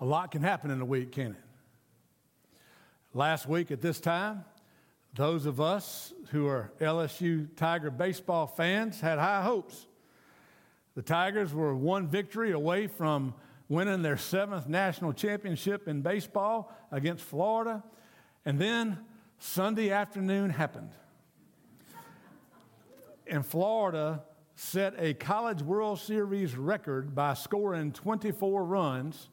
a lot can happen in a week, can it? Last week at this time, those of us who are LSU Tiger baseball fans had high hopes. The Tigers were one victory away from winning their seventh national championship in baseball against Florida. And then Sunday afternoon happened. And Florida set a College World Series record by scoring 24 runs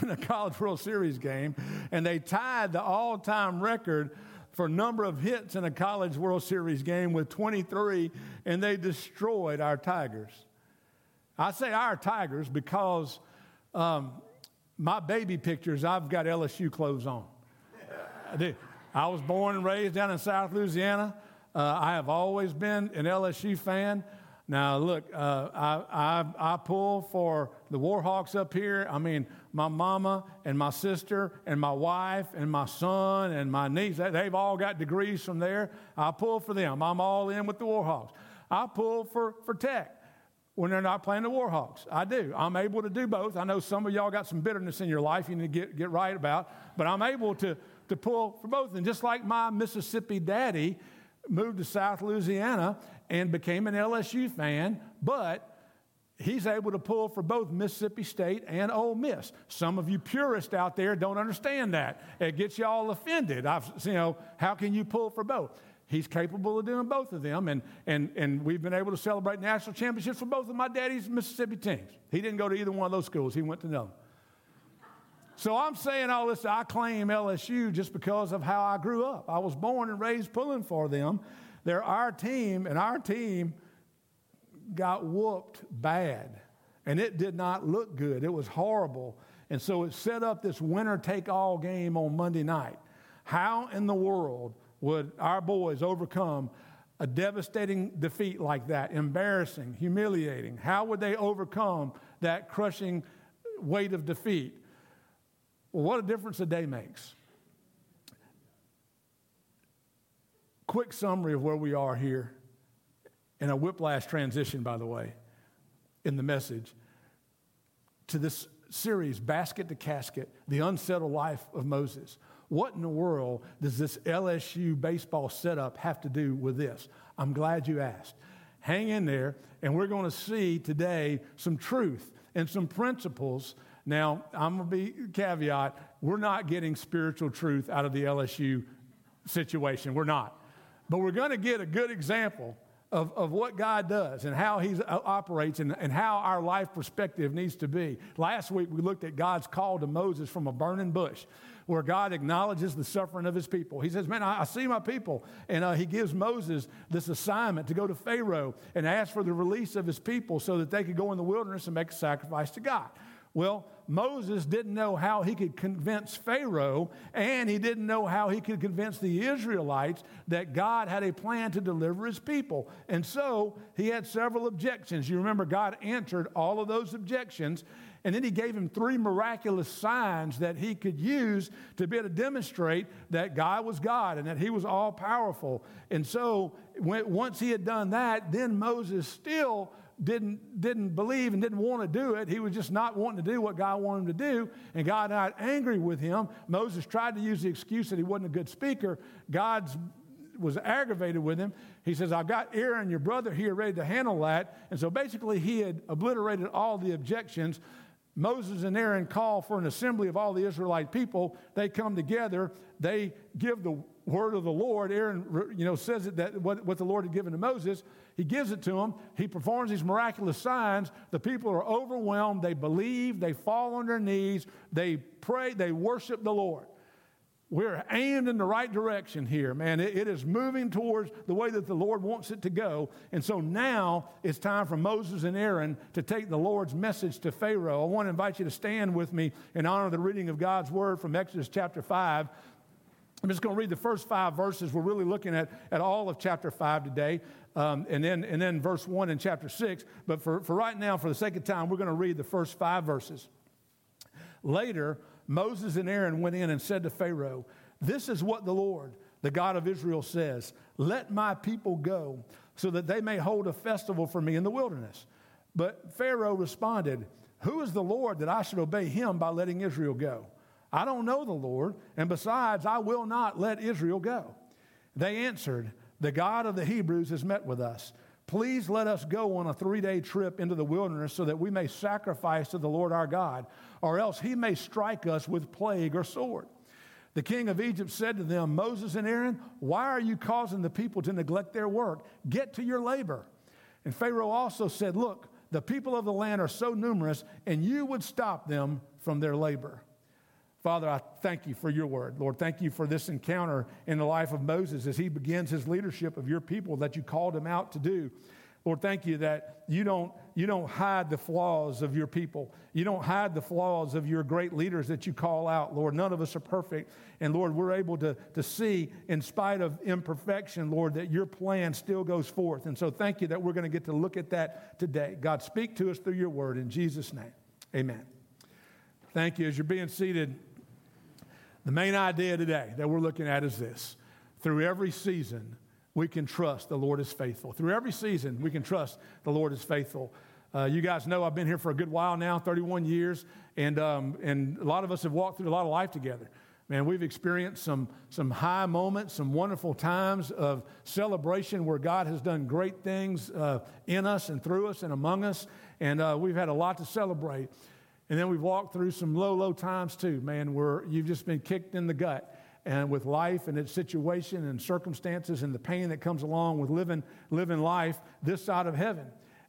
in a College World Series game, and they tied the all time record for number of hits in a College World Series game with 23, and they destroyed our Tigers. I say our Tigers because um, my baby pictures, I've got LSU clothes on. I. I was born and raised down in South Louisiana. Uh, I have always been an LSU fan. Now, look, uh, I, I, I, pull for the Warhawks up here. I mean, my mama and my sister and my wife and my son and my niece, they've all got degrees from there. I pull for them. I'm all in with the Warhawks. I pull for, for Tech when they're not playing the Warhawks. I do. I'm able to do both. I know some of y'all got some bitterness in your life you need to get, get right about, but I'm able to, to pull for both. And just like my Mississippi daddy, moved to South Louisiana and became an LSU fan, but he's able to pull for both Mississippi State and Ole Miss. Some of you purists out there don't understand that. It gets you all offended. I've, you know, how can you pull for both? He's capable of doing both of them, and, and, and we've been able to celebrate national championships for both of my daddy's Mississippi teams. He didn't go to either one of those schools, he went to them. So I'm saying all this, I claim LSU just because of how I grew up. I was born and raised pulling for them. They're our team, and our team got whooped bad. And it did not look good. It was horrible. And so it set up this winner take all game on Monday night. How in the world would our boys overcome a devastating defeat like that? Embarrassing, humiliating. How would they overcome that crushing weight of defeat? Well, what a difference a day makes. Quick summary of where we are here, and a whiplash transition, by the way, in the message to this series, Basket to Casket The Unsettled Life of Moses. What in the world does this LSU baseball setup have to do with this? I'm glad you asked. Hang in there, and we're going to see today some truth and some principles now, I'm going to be caveat we're not getting spiritual truth out of the LSU situation. We're not. But we're going to get a good example of, of what God does and how He uh, operates and, and how our life perspective needs to be. Last week, we looked at God's call to Moses from a burning bush, where God acknowledges the suffering of His people. He says, Man, I, I see my people. And uh, He gives Moses this assignment to go to Pharaoh and ask for the release of His people so that they could go in the wilderness and make a sacrifice to God. Well, Moses didn't know how he could convince Pharaoh, and he didn't know how he could convince the Israelites that God had a plan to deliver his people. And so he had several objections. You remember, God answered all of those objections, and then he gave him three miraculous signs that he could use to be able to demonstrate that God was God and that he was all powerful. And so when, once he had done that, then Moses still didn't, didn't believe and didn't want to do it. He was just not wanting to do what God wanted him to do. And God got angry with him. Moses tried to use the excuse that he wasn't a good speaker. God was aggravated with him. He says, I've got Aaron, your brother, here ready to handle that. And so basically, he had obliterated all the objections. Moses and Aaron call for an assembly of all the Israelite people. They come together. They give the word of the Lord. Aaron, you know, says it that what, what the Lord had given to Moses. He gives it to him. He performs these miraculous signs. The people are overwhelmed. They believe. They fall on their knees. They pray. They worship the Lord. We're aimed in the right direction here, man. It, it is moving towards the way that the Lord wants it to go. And so now it's time for Moses and Aaron to take the Lord's message to Pharaoh. I want to invite you to stand with me in honor of the reading of God's word from Exodus chapter 5. I'm just going to read the first five verses. We're really looking at, at all of chapter 5 today, um, and, then, and then verse 1 in chapter 6. But for, for right now, for the sake of time, we're going to read the first five verses. Later, Moses and Aaron went in and said to Pharaoh, This is what the Lord, the God of Israel, says Let my people go, so that they may hold a festival for me in the wilderness. But Pharaoh responded, Who is the Lord that I should obey him by letting Israel go? I don't know the Lord, and besides, I will not let Israel go. They answered, The God of the Hebrews has met with us. Please let us go on a three day trip into the wilderness so that we may sacrifice to the Lord our God, or else he may strike us with plague or sword. The king of Egypt said to them, Moses and Aaron, why are you causing the people to neglect their work? Get to your labor. And Pharaoh also said, Look, the people of the land are so numerous, and you would stop them from their labor. Father, I thank you for your word. Lord, thank you for this encounter in the life of Moses as he begins his leadership of your people that you called him out to do. Lord, thank you that you don't, you don't hide the flaws of your people. You don't hide the flaws of your great leaders that you call out, Lord. None of us are perfect. And Lord, we're able to, to see, in spite of imperfection, Lord, that your plan still goes forth. And so thank you that we're going to get to look at that today. God, speak to us through your word in Jesus' name. Amen. Thank you. As you're being seated, the main idea today that we're looking at is this through every season, we can trust the Lord is faithful. Through every season, we can trust the Lord is faithful. Uh, you guys know I've been here for a good while now, 31 years, and, um, and a lot of us have walked through a lot of life together. Man, we've experienced some, some high moments, some wonderful times of celebration where God has done great things uh, in us and through us and among us, and uh, we've had a lot to celebrate. And then we've walked through some low, low times too, man, where you've just been kicked in the gut. And with life and its situation and circumstances and the pain that comes along with living, living life this side of heaven.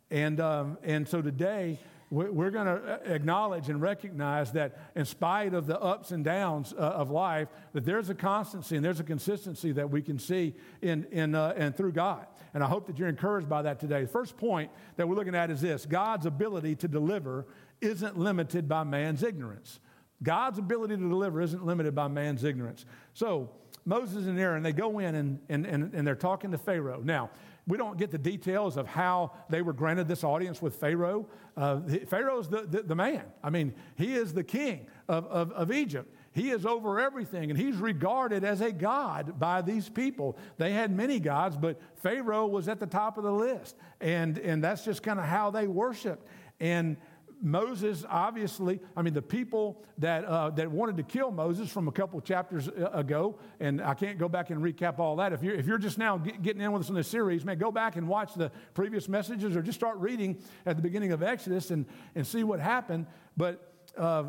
And, um, and so today, we're going to acknowledge and recognize that in spite of the ups and downs uh, of life that there's a constancy and there's a consistency that we can see in, in, uh, and through god and i hope that you're encouraged by that today the first point that we're looking at is this god's ability to deliver isn't limited by man's ignorance. God's ability to deliver isn't limited by man's ignorance. So, Moses and Aaron, they go in and, and, and, and they're talking to Pharaoh. Now, we don't get the details of how they were granted this audience with Pharaoh. Uh, Pharaoh's the, the, the, man. I mean, he is the king of, of, of Egypt. He is over everything, and he's regarded as a god by these people. They had many gods, but Pharaoh was at the top of the list. And, and that's just kind of how they worshiped. And Moses, obviously, I mean, the people that, uh, that wanted to kill Moses from a couple chapters uh, ago, and I can't go back and recap all that. If you're, if you're just now get, getting in with us in this series, man, go back and watch the previous messages or just start reading at the beginning of Exodus and, and see what happened. But uh,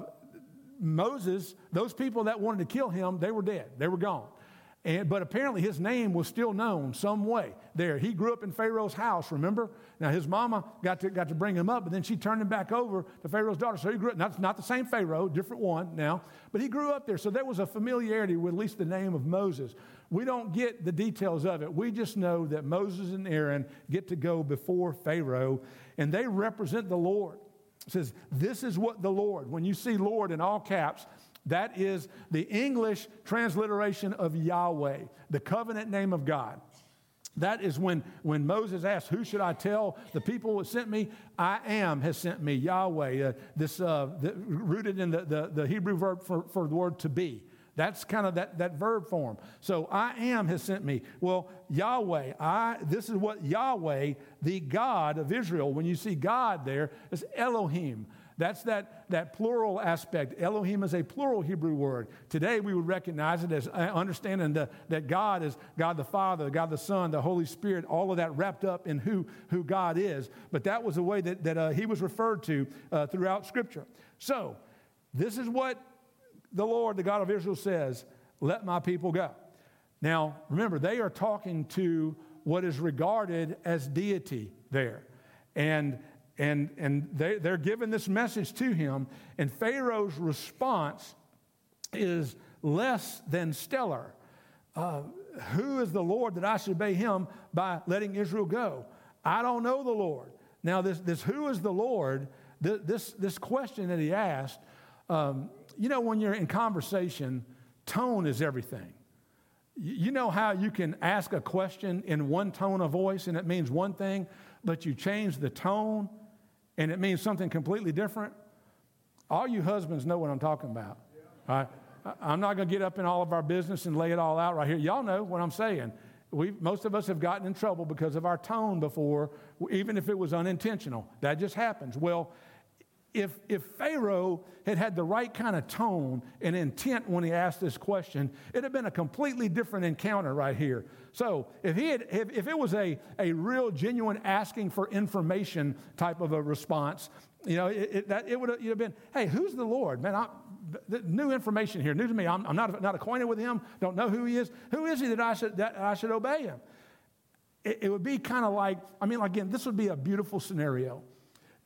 Moses, those people that wanted to kill him, they were dead, they were gone. And, but apparently his name was still known some way there. He grew up in Pharaoh's house, remember? Now his mama got to, got to bring him up, but then she turned him back over to Pharaoh's daughter. So he grew up, not, not the same Pharaoh, different one now, but he grew up there. So there was a familiarity with at least the name of Moses. We don't get the details of it. We just know that Moses and Aaron get to go before Pharaoh, and they represent the Lord. It says, This is what the Lord, when you see Lord in all caps, that is the English transliteration of Yahweh, the covenant name of God. That is when, when Moses asked, Who should I tell the people that sent me? I am has sent me, Yahweh. Uh, this uh, the, rooted in the, the, the, Hebrew verb for, for the word to be. That's kind of that, that verb form. So I am has sent me. Well, Yahweh, I this is what Yahweh, the God of Israel, when you see God there, is Elohim. That's that, that plural aspect. Elohim is a plural Hebrew word. Today we would recognize it as uh, understanding the, that God is God the Father, God the Son, the Holy Spirit, all of that wrapped up in who, who God is. But that was the way that, that uh, he was referred to uh, throughout Scripture. So, this is what the Lord, the God of Israel, says let my people go. Now, remember, they are talking to what is regarded as deity there. And and, and they, they're giving this message to him, and Pharaoh's response is less than stellar. Uh, who is the Lord that I should obey him by letting Israel go? I don't know the Lord. Now, this, this who is the Lord, this, this, this question that he asked, um, you know, when you're in conversation, tone is everything. You know how you can ask a question in one tone of voice and it means one thing, but you change the tone and it means something completely different, all you husbands know what I'm talking about. I'm not going to get up in all of our business and lay it all out right here. Y'all know what I'm saying. We, most of us have gotten in trouble because of our tone before, even if it was unintentional. That just happens. Well, if, if Pharaoh had had the right kind of tone and intent when he asked this question, it'd have been a completely different encounter right here. So if, he had, if, if it was a, a real, genuine asking for information type of a response, you know, it, it, that, it would have been, hey, who's the Lord? Man, I, new information here, new to me. I'm, I'm, not, not acquainted with him, don't know who he is. Who is he that I should, that I should obey him? It, it would be kind of like, I mean, again, this would be a beautiful scenario.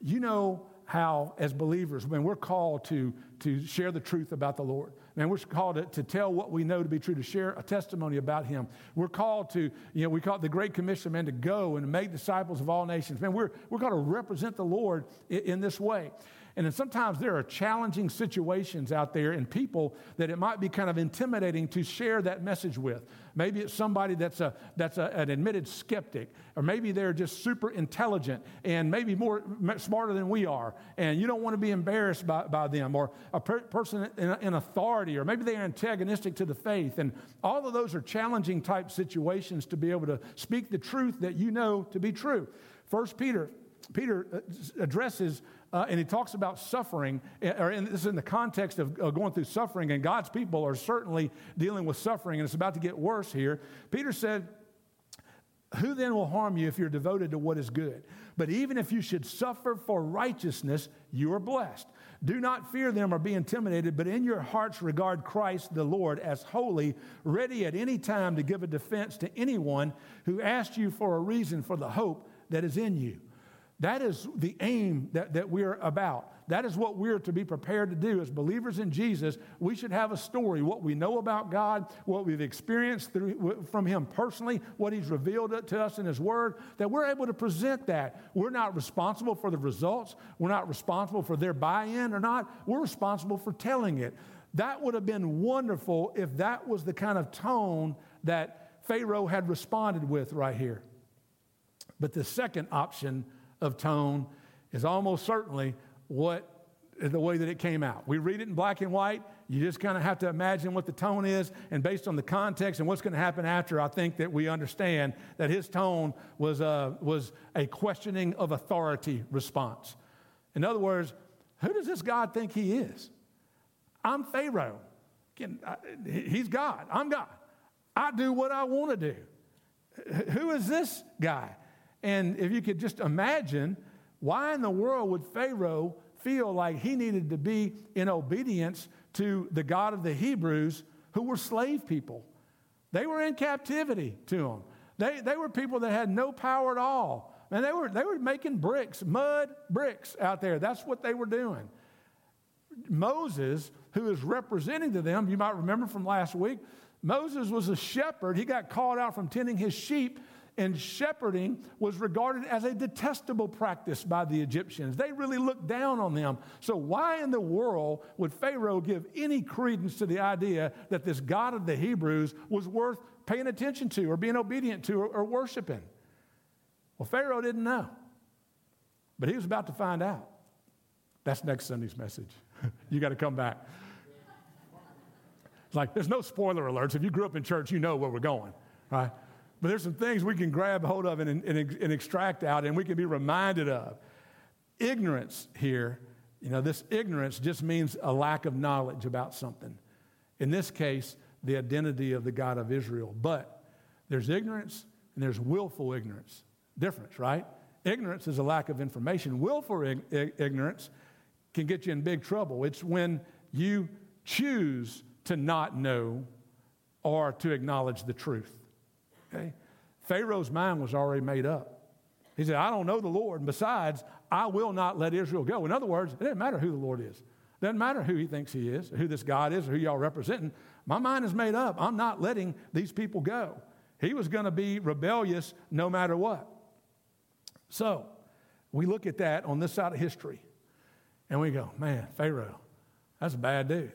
You know, how, as believers, when we're called to, to share the truth about the Lord, man, we're called to, to tell what we know to be true, to share a testimony about Him. We're called to, you know, we call it the Great Commission, man, to go and make disciples of all nations. Man, we're, we're called to represent the Lord in, in this way. And then sometimes there are challenging situations out there and people that it might be kind of intimidating to share that message with. Maybe it's somebody that's, a, that's a, an admitted skeptic, or maybe they're just super intelligent and maybe more smarter than we are, and you don't want to be embarrassed by, by them, or a per- person in, in authority, or maybe they're antagonistic to the faith. And all of those are challenging type situations to be able to speak the truth that you know to be true. First Peter Peter uh, addresses uh, and he talks about suffering, eh, or in, this is in the context of uh, going through suffering, and God's people are certainly dealing with suffering, and it's about to get worse here. Peter said, Who then will harm you if you're devoted to what is good? But even if you should suffer for righteousness, you are blessed. Do not fear them or be intimidated, but in your hearts regard Christ the Lord as holy, ready at any time to give a defense to anyone who asks you for a reason for the hope that is in you. That is the aim that, that we're about. That is what we're to be prepared to do as believers in Jesus. We should have a story, what we know about God, what we've experienced through, from Him personally, what He's revealed to us in His Word, that we're able to present that. We're not responsible for the results, we're not responsible for their buy in or not, we're responsible for telling it. That would have been wonderful if that was the kind of tone that Pharaoh had responded with right here. But the second option, of tone is almost certainly what the way that it came out. We read it in black and white. You just kind of have to imagine what the tone is, and based on the context and what's going to happen after, I think that we understand that his tone was a, was a questioning of authority response. In other words, who does this God think he is? I'm Pharaoh. Uh, he's God. I'm God. I do what I want to do. Who is this guy? And if you could just imagine, why in the world would Pharaoh feel like he needed to be in obedience to the God of the Hebrews who were slave people? They were in captivity to him. They, they were people that had no power at all. And they were, they were making bricks, mud bricks out there. That's what they were doing. Moses, who is representing to them, you might remember from last week, Moses was a shepherd. He got called out from tending his sheep and shepherding was regarded as a detestable practice by the Egyptians. They really looked down on them. So, why in the world would Pharaoh give any credence to the idea that this God of the Hebrews was worth paying attention to or being obedient to or, or worshiping? Well, Pharaoh didn't know, but he was about to find out. That's next Sunday's message. you got to come back. It's like there's no spoiler alerts. If you grew up in church, you know where we're going, right? But there's some things we can grab hold of and, and, and extract out, and we can be reminded of. Ignorance here, you know, this ignorance just means a lack of knowledge about something. In this case, the identity of the God of Israel. But there's ignorance and there's willful ignorance. Difference, right? Ignorance is a lack of information. Willful ig- ignorance can get you in big trouble. It's when you choose to not know or to acknowledge the truth. Okay? Pharaoh's mind was already made up. He said, I don't know the Lord. And besides, I will not let Israel go. In other words, it doesn't matter who the Lord is. It doesn't matter who he thinks he is, who this God is, or who y'all representing. My mind is made up. I'm not letting these people go. He was going to be rebellious no matter what. So, we look at that on this side of history and we go, man, Pharaoh, that's a bad dude.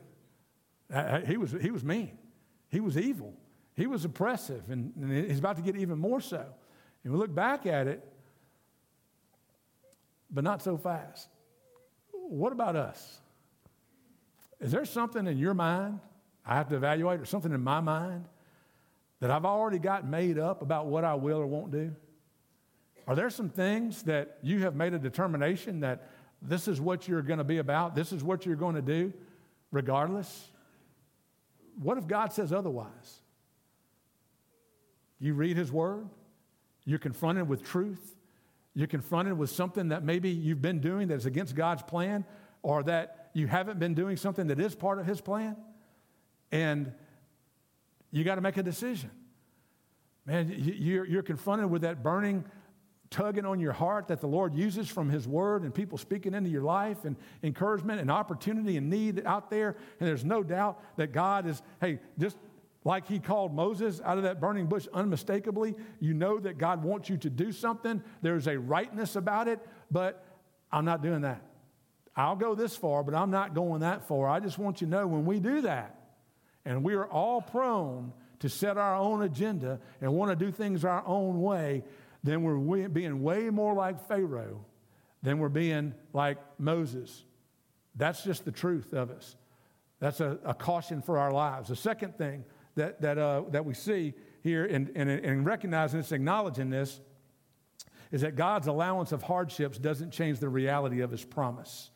He was, he was mean, he was evil. He was oppressive, and, and he's about to get even more so. And we look back at it, but not so fast. What about us? Is there something in your mind I have to evaluate, or something in my mind that I've already got made up about what I will or won't do? Are there some things that you have made a determination that this is what you're going to be about, this is what you're going to do, regardless? What if God says otherwise? You read His Word, you're confronted with truth, you're confronted with something that maybe you've been doing that's against God's plan, or that you haven't been doing something that is part of His plan, and you got to make a decision. Man, you're, you're confronted with that burning tugging on your heart that the Lord uses from His Word and people speaking into your life and encouragement and opportunity and need out there. And there's no doubt that God is, hey, just like He called Moses out of that burning bush unmistakably, you know that God wants you to do something. There's a rightness about it, but I'm not doing that. I'll go this far, but I'm not going that far. I just want you to know when we do that, and we are all prone to set our own agenda and want to do things our own way, then we're being way more like Pharaoh than we're being like Moses. That's just the truth of us. That's a, a caution for our lives. The second thing that, that, uh, that we see here in, in, in recognizing this, acknowledging this, is that God's allowance of hardships doesn't change the reality of his promise.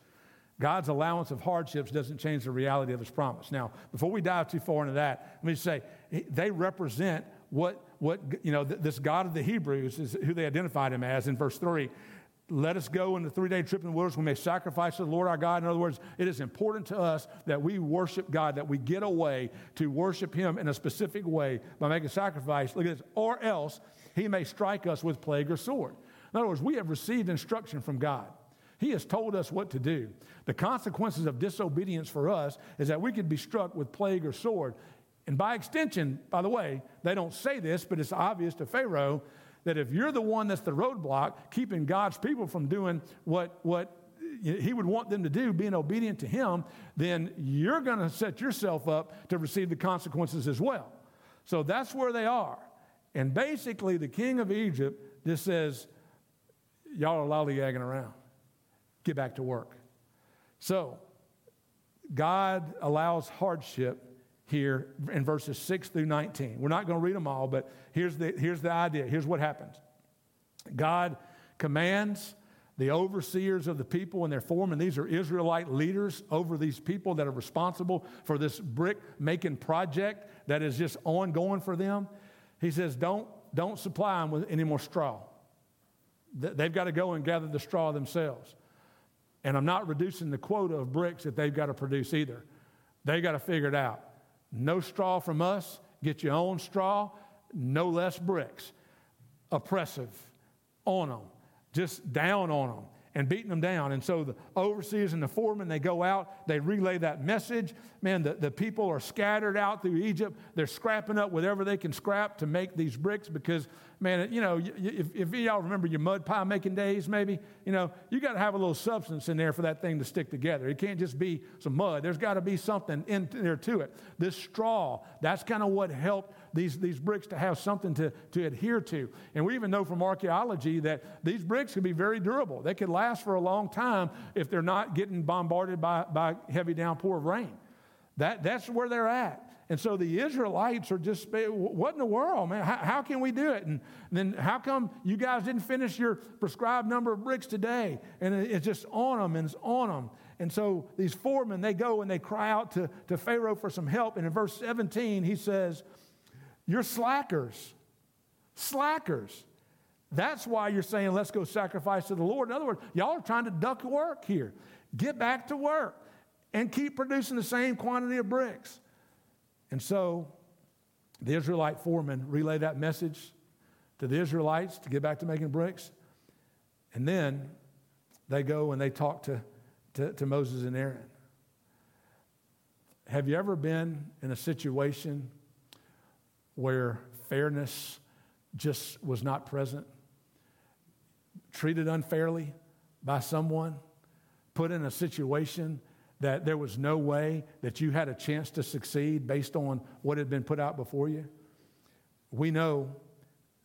God's allowance of hardships doesn't change the reality of his promise. Now, before we dive too far into that, let me just say they represent what, what you know, this God of the Hebrews is who they identified him as in verse 3. Let us go in the three day trip in the wilderness. We may sacrifice to the Lord our God. In other words, it is important to us that we worship God, that we get away to worship Him in a specific way by making sacrifice. Look at this. Or else He may strike us with plague or sword. In other words, we have received instruction from God. He has told us what to do. The consequences of disobedience for us is that we could be struck with plague or sword. And by extension, by the way, they don't say this, but it's obvious to Pharaoh that if you're the one that's the roadblock, keeping God's people from doing what, what he would want them to do, being obedient to him, then you're going to set yourself up to receive the consequences as well. So that's where they are. And basically, the king of Egypt just says, Y'all are lollygagging around. Get back to work. So, God allows hardship here in verses 6 through 19. We're not going to read them all, but here's the, here's the idea. Here's what happens God commands the overseers of the people and their form, and these are Israelite leaders over these people that are responsible for this brick making project that is just ongoing for them. He says, Don't, don't supply them with any more straw. They've got to go and gather the straw themselves. And I'm not reducing the quota of bricks that they've got to produce either. They've got to figure it out. No straw from us. Get your own straw. No less bricks. Oppressive on them, just down on them and beating them down. And so the overseers and the foremen, they go out, they relay that message. Man, the, the people are scattered out through Egypt. They're scrapping up whatever they can scrap to make these bricks because, man, you know, if, if y'all remember your mud pie making days, maybe, you know, you got to have a little substance in there for that thing to stick together. It can't just be some mud. There's got to be something in there to it. This straw, that's kind of what helped these, these bricks to have something to, to adhere to. And we even know from archaeology that these bricks can be very durable. They could last for a long time if they're not getting bombarded by, by heavy downpour of rain. That, that's where they're at. And so the Israelites are just, what in the world, man? How, how, can we do it? And then how come you guys didn't finish your prescribed number of bricks today? And it's just on them and it's on them. And so these foremen, they go and they cry out to, to Pharaoh for some help. And in verse 17, he says, you're slackers. Slackers. That's why you're saying, let's go sacrifice to the Lord. In other words, y'all are trying to duck work here. Get back to work and keep producing the same quantity of bricks. And so the Israelite foreman relayed that message to the Israelites to get back to making bricks. And then they go and they talk to, to, to Moses and Aaron. Have you ever been in a situation where fairness just was not present, treated unfairly by someone, put in a situation that there was no way that you had a chance to succeed based on what had been put out before you. We know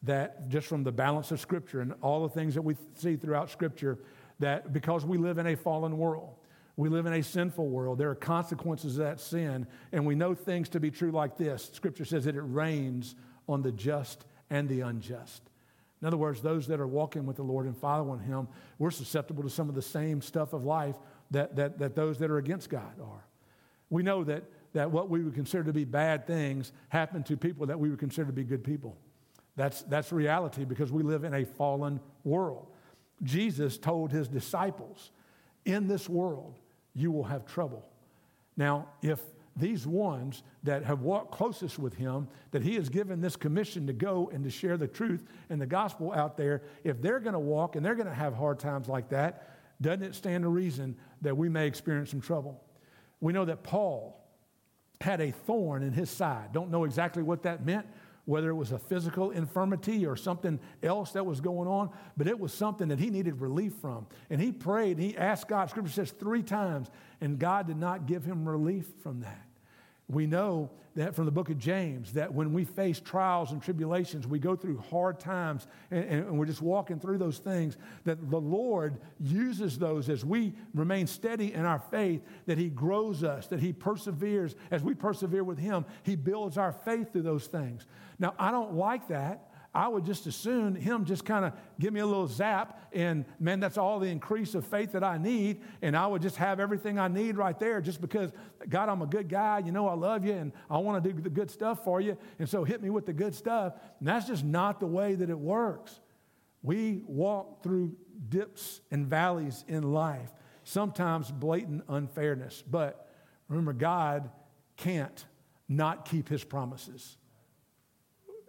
that just from the balance of Scripture and all the things that we see throughout Scripture, that because we live in a fallen world, we live in a sinful world. There are consequences of that sin. And we know things to be true like this. Scripture says that it rains on the just and the unjust. In other words, those that are walking with the Lord and following Him, we're susceptible to some of the same stuff of life that, that, that those that are against God are. We know that, that what we would consider to be bad things happen to people that we would consider to be good people. That's, that's reality because we live in a fallen world. Jesus told his disciples, In this world, you will have trouble. Now, if these ones that have walked closest with him, that he has given this commission to go and to share the truth and the gospel out there, if they're going to walk and they're going to have hard times like that, doesn't it stand to reason that we may experience some trouble? We know that Paul had a thorn in his side. Don't know exactly what that meant, whether it was a physical infirmity or something else that was going on, but it was something that he needed relief from. And he prayed and he asked God, Scripture says three times, and God did not give him relief from that. We know that from the book of James that when we face trials and tribulations, we go through hard times and, and, we're just walking through those things, that the Lord uses those as we remain steady in our faith, that He grows us, that He perseveres. As we persevere with Him, He builds our faith through those things. Now, I don't like that. I would just as soon him just kind of give me a little zap, and man, that's all the increase of faith that I need, and I would just have everything I need right there just because, God, I'm a good guy, you know, I love you, and I want to do the good stuff for you, and so hit me with the good stuff. And that's just not the way that it works. We walk through dips and valleys in life, sometimes blatant unfairness, but remember, God can't not keep his promises.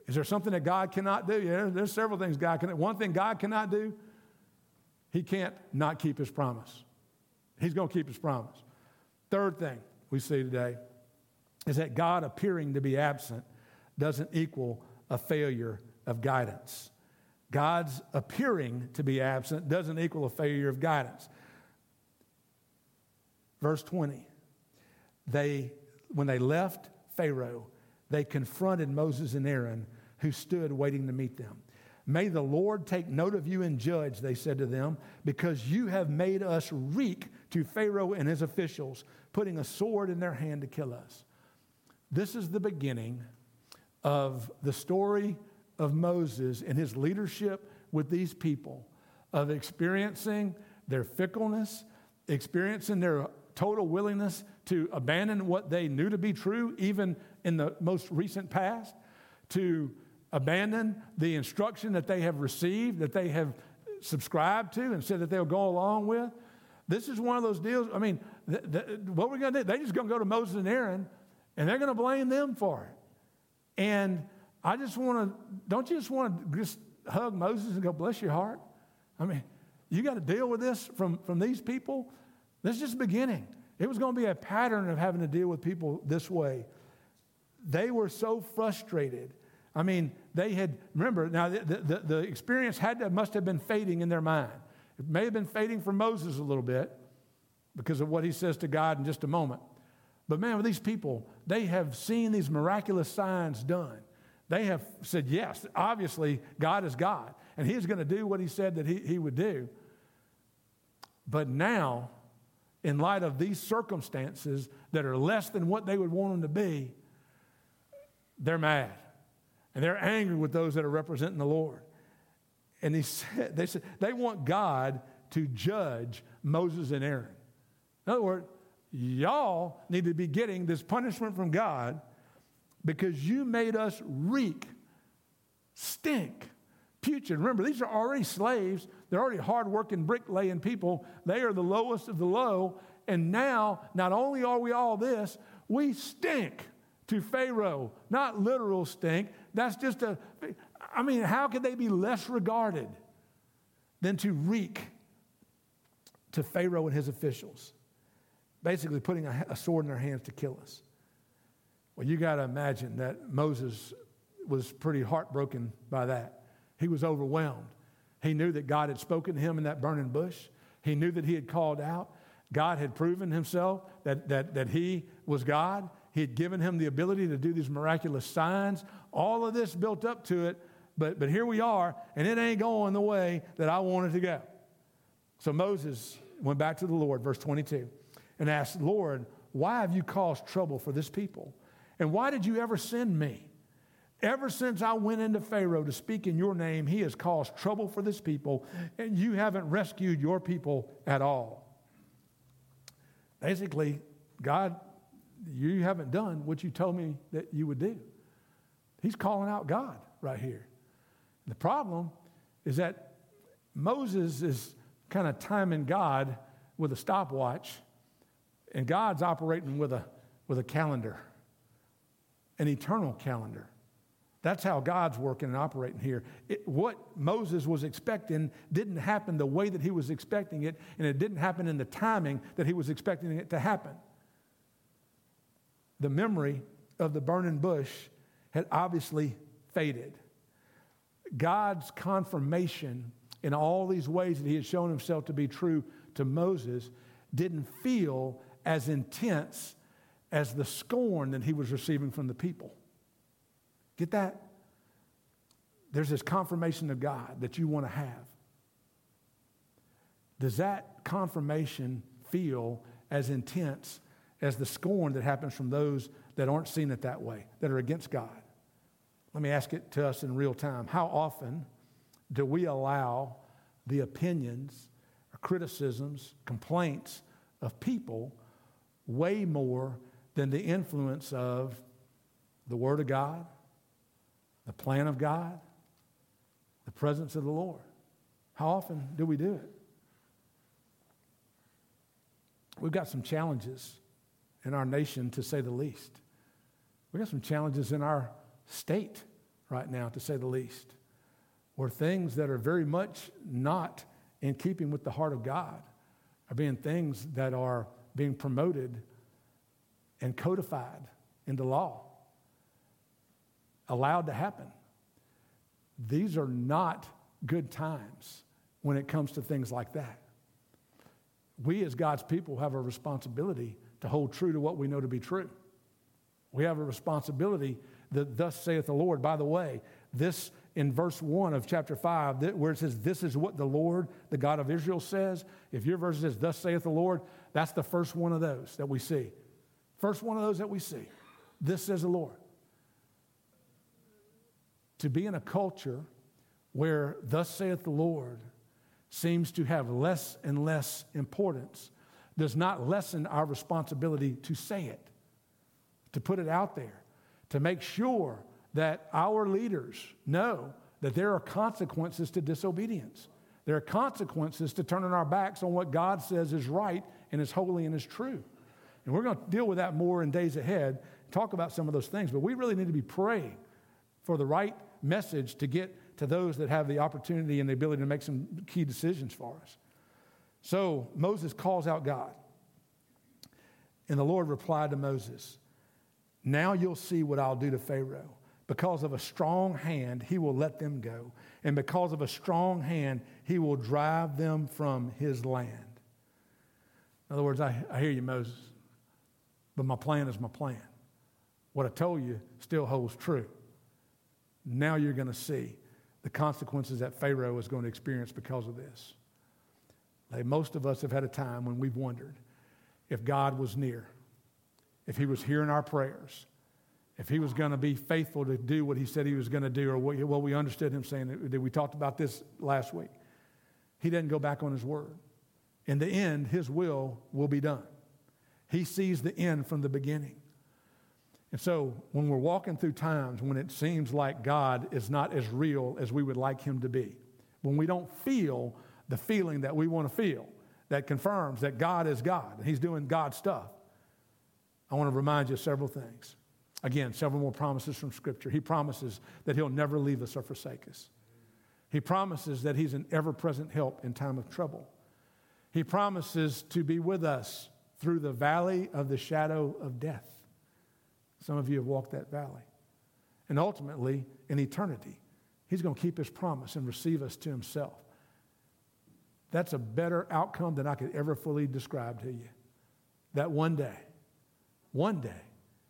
Is there something that God cannot do? Yeah, there's several things God can. One thing God cannot do, He can't not keep His promise. He's going to keep His promise. Third thing we see today is that God appearing to be absent doesn't equal a failure of guidance. God's appearing to be absent doesn't equal a failure of guidance. Verse 20. They, when they left Pharaoh, they confronted Moses and Aaron, who stood waiting to meet them. May the Lord take note of you and judge, they said to them, because you have made us reek to Pharaoh and his officials, putting a sword in their hand to kill us. This is the beginning of the story of Moses and his leadership with these people, of experiencing their fickleness, experiencing their total willingness to abandon what they knew to be true, even in the most recent past, to abandon the instruction that they have received, that they have subscribed to, and said that they'll go along with. This is one of those deals. I mean, th- th- what we're going to do, they're just going to go to Moses and Aaron, and they're going to blame them for it. And I just want to, don't you just want to just hug Moses and go, bless your heart? I mean, you got to deal with this from, from these people. This is just the beginning. It was going to be a pattern of having to deal with people this way. They were so frustrated. I mean, they had, remember, now the, the, the experience had to, must have been fading in their mind. It may have been fading for Moses a little bit because of what he says to God in just a moment. But man, with these people, they have seen these miraculous signs done. They have said, yes, obviously, God is God, and He's going to do what He said that he, he would do. But now, in light of these circumstances that are less than what they would want them to be, they're mad. And they're angry with those that are representing the Lord. And he said, they said they want God to judge Moses and Aaron. In other words, y'all need to be getting this punishment from God because you made us reek, stink, putrid. Remember, these are already slaves. They're already hardworking, bricklaying people. They are the lowest of the low. And now, not only are we all this, we stink to Pharaoh. Not literal stink. That's just a, I mean, how could they be less regarded than to reek to Pharaoh and his officials? Basically, putting a, a sword in their hands to kill us. Well, you got to imagine that Moses was pretty heartbroken by that. He was overwhelmed. He knew that God had spoken to him in that burning bush. He knew that he had called out. God had proven himself that, that, that he was God. He had given him the ability to do these miraculous signs. All of this built up to it, but, but here we are, and it ain't going the way that I wanted it to go. So Moses went back to the Lord, verse 22, and asked, Lord, why have you caused trouble for this people? And why did you ever send me? Ever since I went into Pharaoh to speak in your name, he has caused trouble for this people, and you haven't rescued your people at all. Basically, God, you haven't done what you told me that you would do. He's calling out God right here. The problem is that Moses is kind of timing God with a stopwatch, and God's operating with a, with a calendar, an eternal calendar. That's how God's working and operating here. It, what Moses was expecting didn't happen the way that he was expecting it, and it didn't happen in the timing that he was expecting it to happen. The memory of the burning bush had obviously faded. God's confirmation in all these ways that he had shown himself to be true to Moses didn't feel as intense as the scorn that he was receiving from the people. Get that? There's this confirmation of God that you want to have. Does that confirmation feel as intense as the scorn that happens from those that aren't seeing it that way, that are against God? Let me ask it to us in real time. How often do we allow the opinions, criticisms, complaints of people way more than the influence of the Word of God, the plan of God, the presence of the Lord. How often do we do it? We've got some challenges in our nation, to say the least. We've got some challenges in our state right now, to say the least, where things that are very much not in keeping with the heart of God are being things that are being promoted and codified into law allowed to happen. These are not good times when it comes to things like that. We, as God's people, have a responsibility to hold true to what we know to be true. We have a responsibility that, thus saith the Lord. By the way, this in verse 1 of chapter 5, where it says, This is what the Lord, the God of Israel, says. If your verse says, Thus saith the Lord, that's the first one of those that we see. First one of those that we see. This says the Lord to be in a culture where, thus saith the Lord, seems to have less and less importance does not lessen our responsibility to say it, to put it out there, to make sure that our leaders know that there are consequences to disobedience. There are consequences to turning our backs on what God says is right and is holy and is true. And we're going to deal with that more in days ahead, talk about some of those things, but we really need to be praying for the right message to get to those that have the opportunity and the ability to make some key decisions for us. So Moses calls out God. And the Lord replied to Moses, Now you'll see what I'll do to Pharaoh. Because of a strong hand, he will let them go. And because of a strong hand, he will drive them from his land. In other words, I, I hear you, Moses, but my plan is my plan. What I told you still holds true. Now you're going to see the consequences that Pharaoh is going to experience because of this. Like most of us have had a time when we've wondered if God was near, if he was hearing our prayers, if he was going to be faithful to do what he said he was going to do, or what, what we understood him saying. We talked about this last week. He doesn't go back on his word. In the end, his will will be done. He sees the end from the beginning. And so when we're walking through times when it seems like God is not as real as we would like him to be, when we don't feel the feeling that we want to feel that confirms that God is God and he's doing God stuff, I want to remind you of several things. Again, several more promises from Scripture. He promises that he'll never leave us or forsake us. He promises that he's an ever present help in time of trouble. He promises to be with us through the valley of the shadow of death. Some of you have walked that valley. And ultimately, in eternity, He's going to keep His promise and receive us to Himself. That's a better outcome than I could ever fully describe to you. That one day, one day,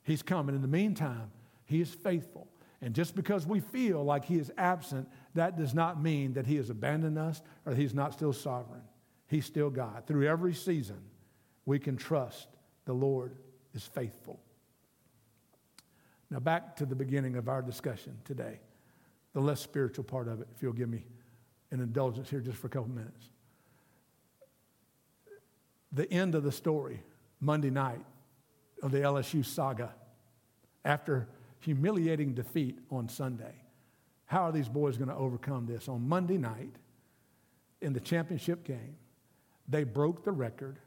He's coming. In the meantime, He is faithful. And just because we feel like He is absent, that does not mean that He has abandoned us or that He's not still sovereign. He's still God. Through every season, we can trust the Lord is faithful. Now, back to the beginning of our discussion today, the less spiritual part of it, if you'll give me an indulgence here just for a couple minutes. The end of the story, Monday night of the LSU saga, after humiliating defeat on Sunday. How are these boys going to overcome this? On Monday night, in the championship game, they broke the record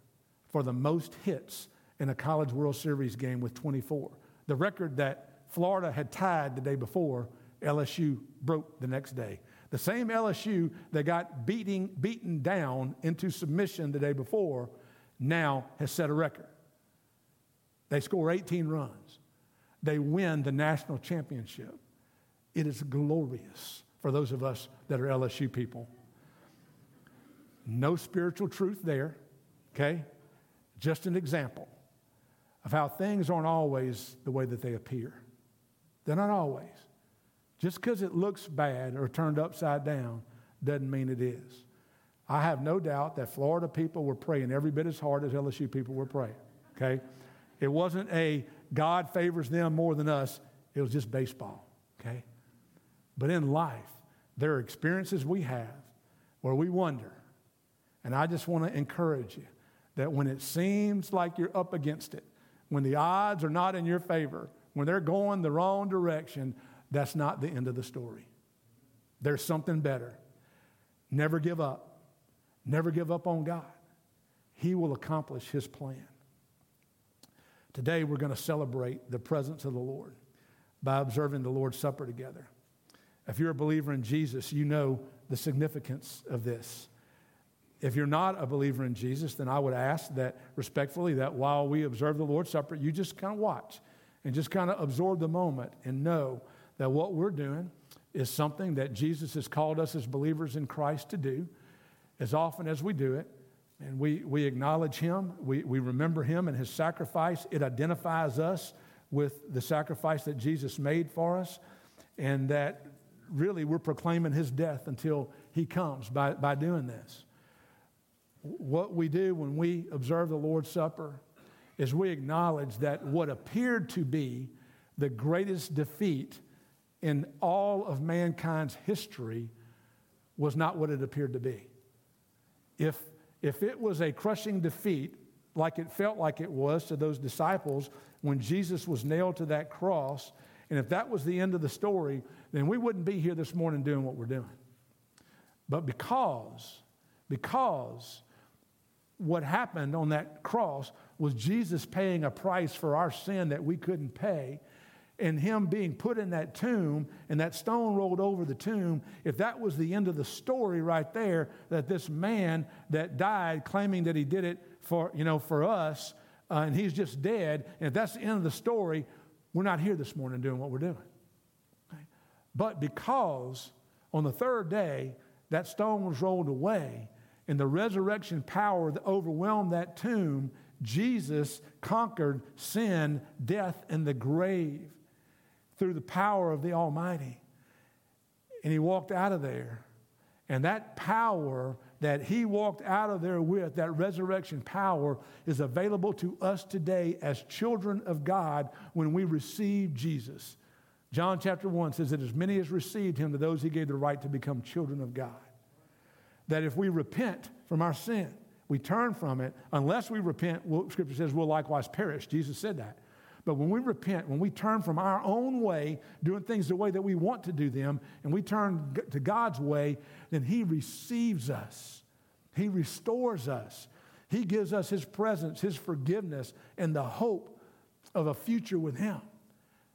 for the most hits in a College World Series game with 24. The record that Florida had tied the day before, LSU broke the next day. The same LSU that got beating, beaten down into submission the day before now has set a record. They score 18 runs. They win the national championship. It is glorious for those of us that are LSU people. No spiritual truth there, okay? Just an example of how things aren't always the way that they appear. They're not always. Just because it looks bad or turned upside down doesn't mean it is. I have no doubt that Florida people were praying every bit as hard as LSU people were praying, okay? It wasn't a God favors them more than us, it was just baseball, okay? But in life, there are experiences we have where we wonder. And I just want to encourage you that when it seems like you're up against it, when the odds are not in your favor, when they're going the wrong direction, that's not the end of the story. There's something better. Never give up. Never give up on God. He will accomplish His plan. Today, we're going to celebrate the presence of the Lord by observing the Lord's Supper together. If you're a believer in Jesus, you know the significance of this. If you're not a believer in Jesus, then I would ask that respectfully that while we observe the Lord's Supper, you just kind of watch and just kind of absorb the moment and know that what we're doing is something that Jesus has called us as believers in Christ to do. As often as we do it, and we, we acknowledge Him, we, we remember Him and His sacrifice, it identifies us with the sacrifice that Jesus made for us, and that really we're proclaiming His death until He comes by, by doing this. What we do when we observe the Lord's Supper is we acknowledge that what appeared to be the greatest defeat in all of mankind's history was not what it appeared to be. If, if it was a crushing defeat, like it felt like it was to those disciples when Jesus was nailed to that cross, and if that was the end of the story, then we wouldn't be here this morning doing what we're doing. But because, because what happened on that cross was Jesus paying a price for our sin that we couldn't pay. And him being put in that tomb and that stone rolled over the tomb, if that was the end of the story right there, that this man that died claiming that he did it for, you know, for us, uh, and he's just dead, and if that's the end of the story, we're not here this morning doing what we're doing. Okay? But because on the third day that stone was rolled away, and the resurrection power that overwhelmed that tomb, Jesus conquered sin, death, and the grave through the power of the Almighty. And he walked out of there. And that power that he walked out of there with, that resurrection power, is available to us today as children of God when we receive Jesus. John chapter 1 says that as many as received him, to those he gave the right to become children of God. That if we repent from our sin, we turn from it, unless we repent, Scripture says we'll likewise perish. Jesus said that. But when we repent, when we turn from our own way, doing things the way that we want to do them, and we turn to God's way, then He receives us. He restores us. He gives us His presence, His forgiveness, and the hope of a future with Him.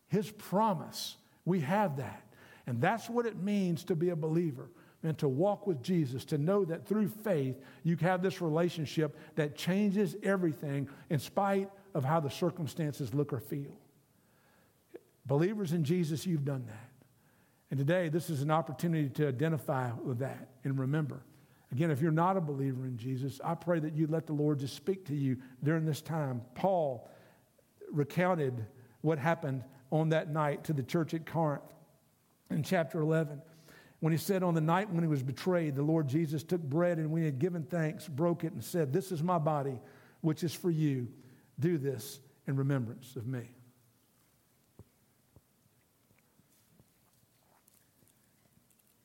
His promise. We have that. And that's what it means to be a believer and to walk with Jesus, to know that through faith you have this relationship that changes everything in spite of how the circumstances look or feel. Believers in Jesus, you've done that. And today, this is an opportunity to identify with that and remember. Again, if you're not a believer in Jesus, I pray that you let the Lord just speak to you during this time. Paul recounted what happened on that night to the church at Corinth in chapter 11 when he said, On the night when he was betrayed, the Lord Jesus took bread and when he had given thanks, broke it and said, This is my body, which is for you. Do this in remembrance of me.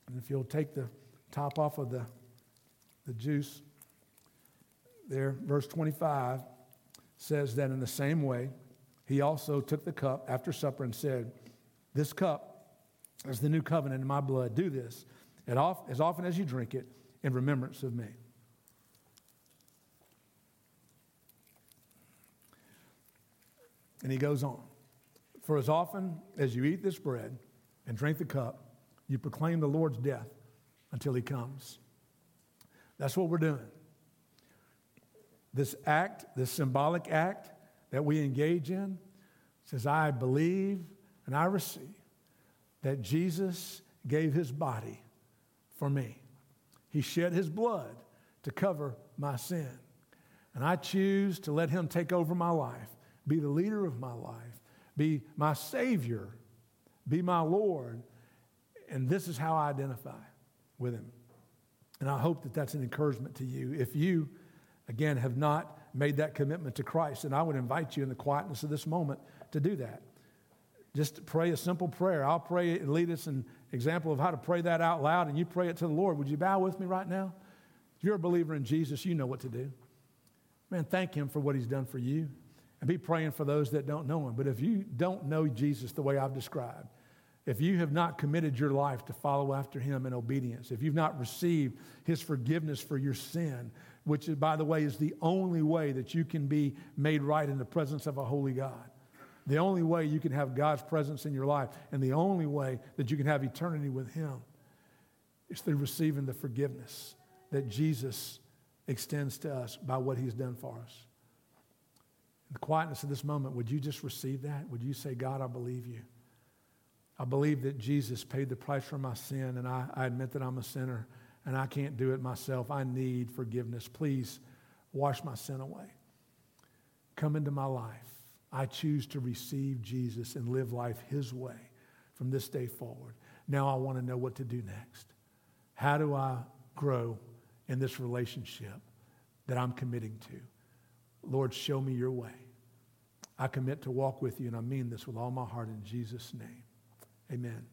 And if you'll take the top off of the, the juice there, verse 25 says that in the same way, he also took the cup after supper and said, This cup is the new covenant in my blood. Do this as often as you drink it in remembrance of me. And he goes on For as often as you eat this bread and drink the cup, you proclaim the Lord's death until he comes. That's what we're doing. This act, this symbolic act that we engage in, says, I believe and I receive that Jesus gave his body for me. He shed his blood to cover my sin. And I choose to let him take over my life, be the leader of my life, be my Savior, be my Lord. And this is how I identify with him. And I hope that that's an encouragement to you. If you, again, have not made that commitment to Christ, and I would invite you in the quietness of this moment to do that. Just pray a simple prayer. I'll pray and lead us an example of how to pray that out loud, and you pray it to the Lord. Would you bow with me right now? If you're a believer in Jesus, you know what to do. Man, thank Him for what He's done for you. And be praying for those that don't know Him. But if you don't know Jesus the way I've described, if you have not committed your life to follow after him in obedience, if you've not received his forgiveness for your sin, which, by the way, is the only way that you can be made right in the presence of a holy God, the only way you can have God's presence in your life, and the only way that you can have eternity with him is through receiving the forgiveness that Jesus extends to us by what he's done for us. In the quietness of this moment, would you just receive that? Would you say, God, I believe you? I believe that Jesus paid the price for my sin, and I, I admit that I'm a sinner and I can't do it myself. I need forgiveness. Please wash my sin away. Come into my life. I choose to receive Jesus and live life His way from this day forward. Now I want to know what to do next. How do I grow in this relationship that I'm committing to? Lord, show me your way. I commit to walk with you, and I mean this with all my heart in Jesus' name. Amen.